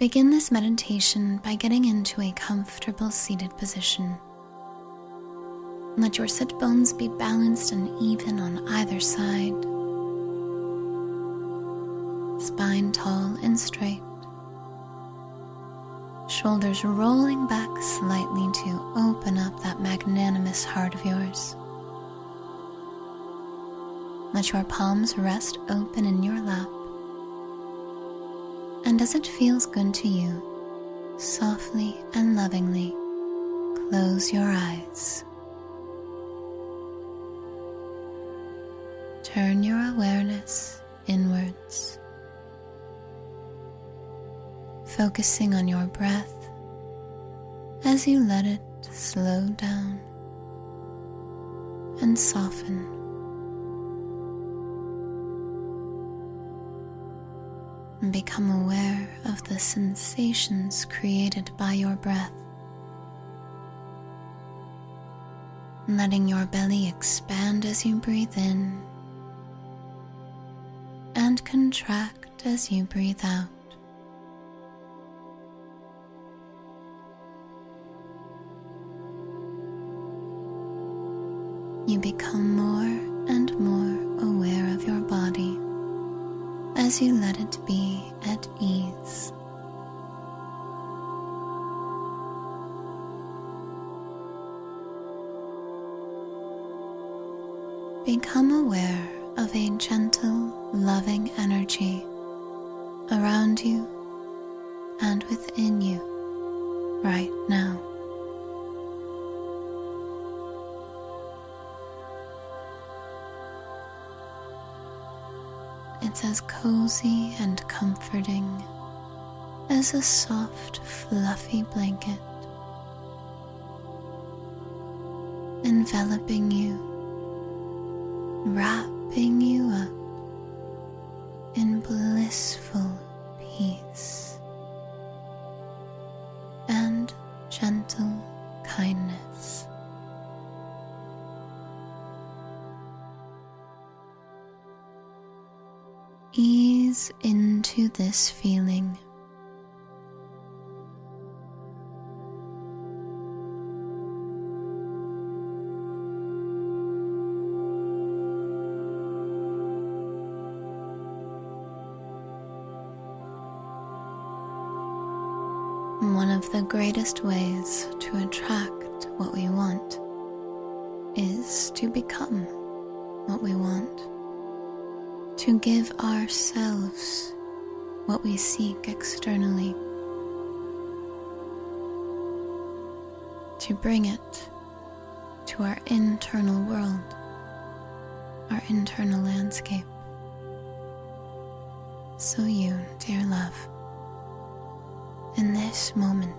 Begin this meditation by getting into a comfortable seated position. Let your sit bones be balanced and even on either side. Spine tall and straight. Shoulders rolling back slightly to open up that magnanimous heart of yours. Let your palms rest open in your lap. And as it feels good to you, softly and lovingly close your eyes. Turn your awareness inwards, focusing on your breath as you let it slow down and soften. Become aware of the sensations created by your breath. Letting your belly expand as you breathe in and contract as you breathe out. You become more and more as you let it be at ease. Become aware of a gentle, loving energy around you and within you right now. It's as cozy and comforting as a soft, fluffy blanket enveloping you, wrapping you up in blissful peace Ease into this feeling. One of the greatest ways to attract what we want is to become what we want to give ourselves what we seek externally, to bring it to our internal world, our internal landscape. So, you, dear love, in this moment,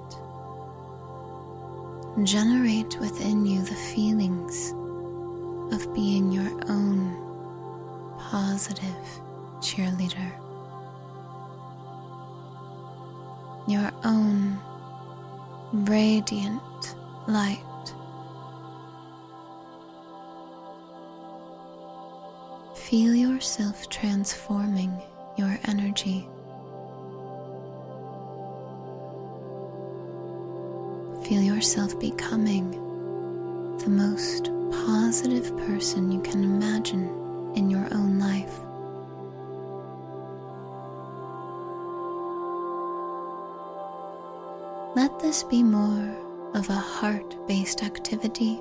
generate within you the feelings of being your own positive cheerleader. Your own radiant light. Feel yourself transforming your energy. Feel yourself becoming the most positive person you can imagine in your own life. Let this be more of a heart based activity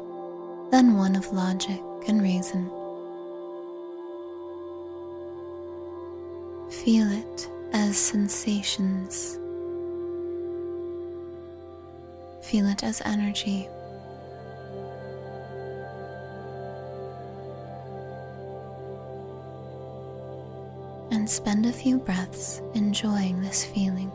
than one of logic and reason. Feel it as sensations. Feel it as energy. And spend a few breaths enjoying this feeling.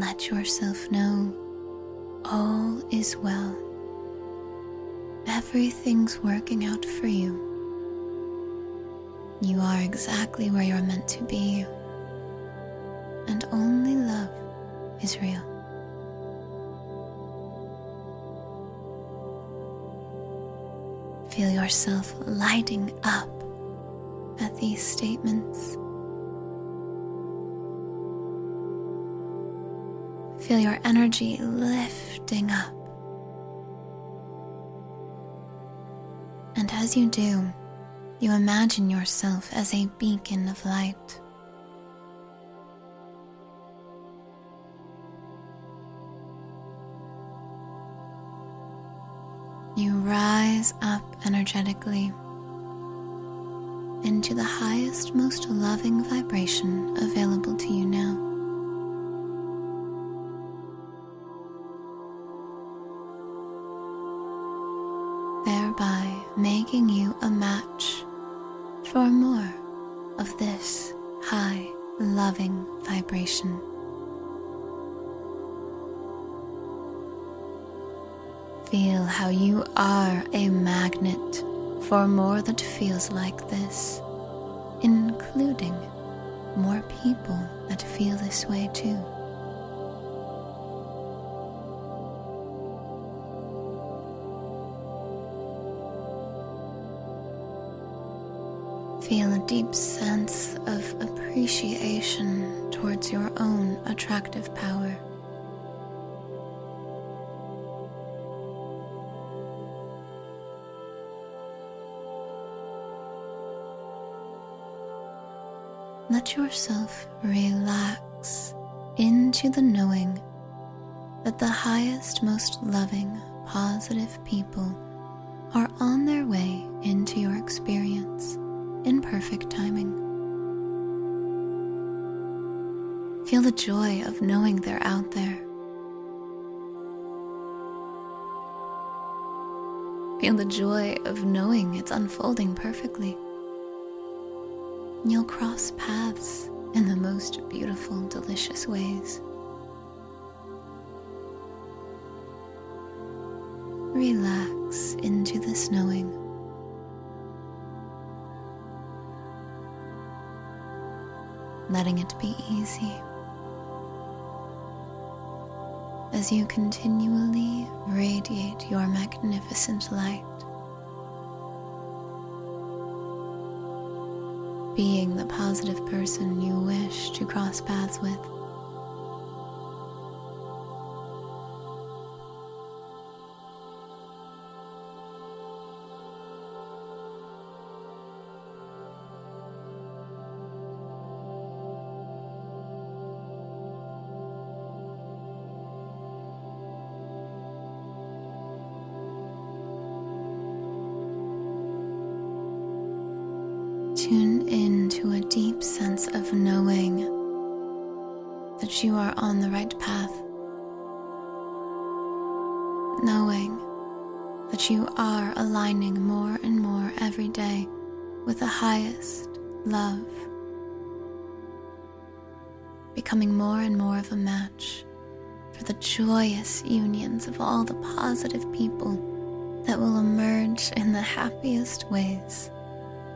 Let yourself know all is well. Everything's working out for you. You are exactly where you're meant to be, and only love is real. Feel yourself lighting up at these statements. Feel your energy lifting up. And as you do, you imagine yourself as a beacon of light. You rise up energetically into the highest, most loving vibration available to you now. Thereby making you a match for more of this high, loving vibration. Feel how you are a magnet for more that feels like this, including more people that feel this way too. Feel a deep sense of appreciation towards your own attractive power. let yourself relax into the knowing that the highest, most loving, positive people are on their way into your experience in perfect timing. Feel the joy of knowing they're out there. Feel the joy of knowing it's unfolding perfectly you'll cross paths in the most beautiful, delicious ways. Relax into this knowing. Letting it be easy as you continually radiate your magnificent light. being the positive person you wish to cross paths with. Tune in to a deep sense of knowing that you are on the right path. Knowing that you are aligning more and more every day with the highest love. Becoming more and more of a match for the joyous unions of all the positive people that will emerge in the happiest ways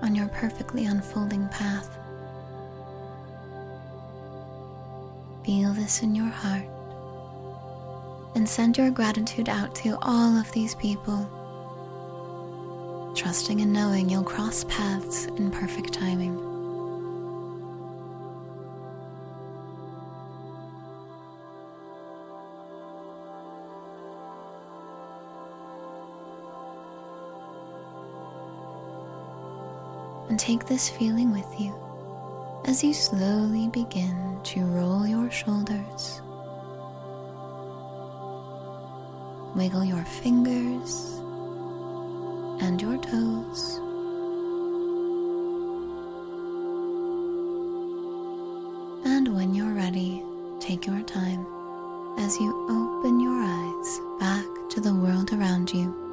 on your perfectly unfolding path. Feel this in your heart and send your gratitude out to all of these people, trusting and knowing you'll cross paths in perfect timing. Take this feeling with you as you slowly begin to roll your shoulders. Wiggle your fingers and your toes. And when you're ready, take your time as you open your eyes back to the world around you